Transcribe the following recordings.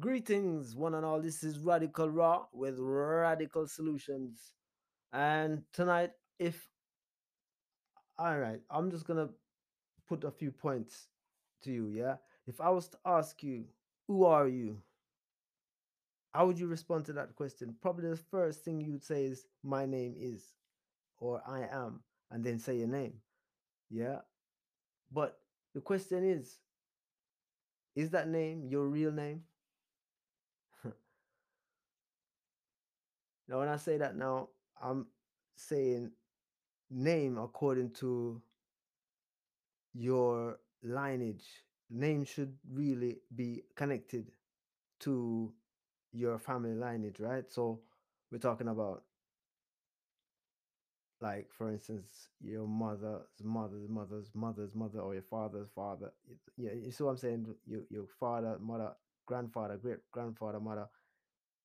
Greetings, one and all. This is Radical Raw with Radical Solutions. And tonight, if all right, I'm just gonna put a few points to you, yeah? If I was to ask you, who are you? How would you respond to that question? Probably the first thing you'd say is, my name is, or I am, and then say your name. Yeah. But the question is, is that name your real name? Now, when I say that now, I'm saying name according to your lineage. Name should really be connected to your family lineage, right? So we're talking about like for instance your mother's mother's mother's mother's mother or your father's father yeah you see what i'm saying your, your father mother grandfather great grandfather mother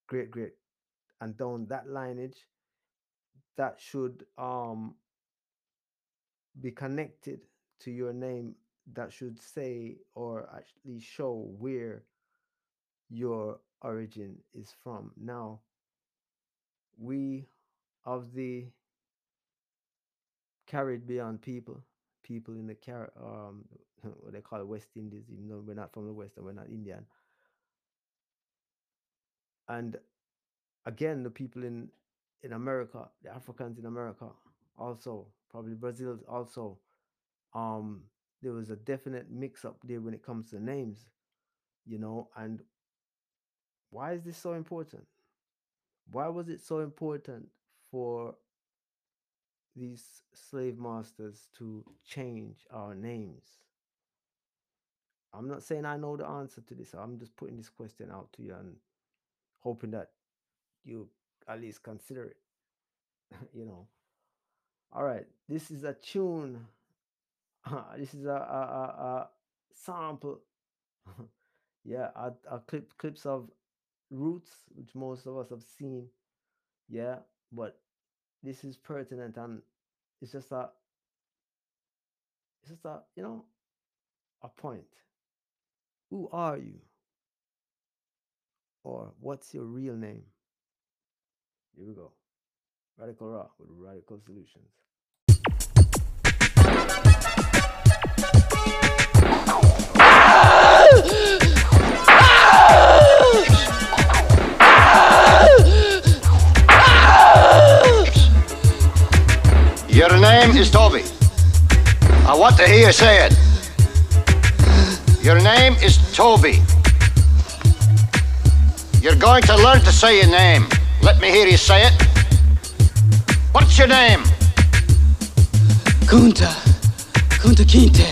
great great and down that lineage that should um be connected to your name that should say or actually show where your origin is from now we of the Caribbean people, people in the car, um, what they call West Indies, even though we're not from the West and we're not Indian. And again, the people in in America, the Africans in America, also probably Brazil, also, um, there was a definite mix-up there when it comes to names, you know. And why is this so important? Why was it so important for these slave masters to change our names? I'm not saying I know the answer to this. I'm just putting this question out to you and hoping that you at least consider it. you know. All right. This is a tune. Uh, this is a, a, a, a sample. yeah, a, a clip clips of roots, which most of us have seen. Yeah, but this is pertinent and it's just a it's just a you know a point. Who are you? Or what's your real name? Here we go. Radical Raw with Radical Solutions. Your name is Toby. I want to hear you say it. Your name is Toby. You're going to learn to say your name. Let me hear you say it. What's your name? Kunta. Kunta Kinte.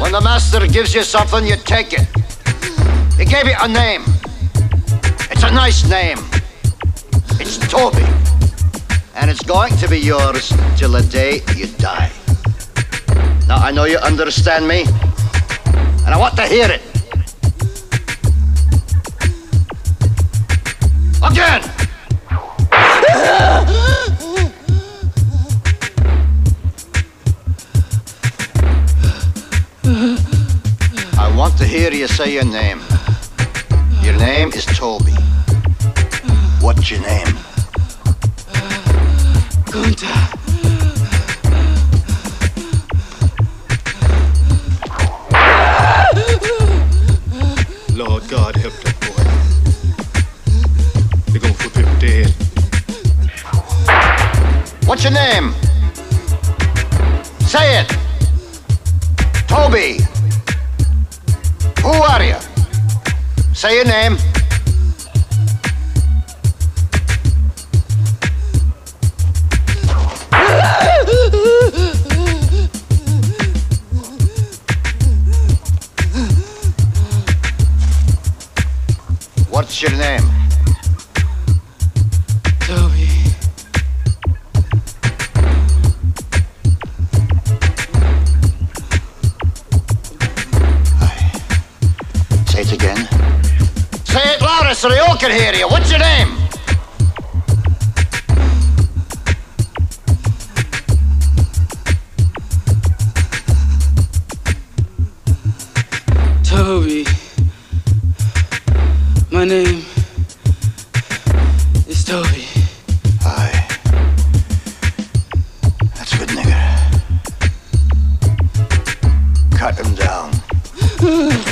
When the master gives you something, you take it. He gave you a name. It's a nice name. It's Toby. And it's going to be yours till the day you die. Now, I know you understand me, and I want to hear it. Again! I want to hear you say your name. Your name is Toby. What's your name? Kunta. What's your name? Say it. Toby. Who are you? Say your name. What's your name? so they all can hear you. What's your name? Toby. My name is Toby. Hi. That's good, nigga. Cut him down.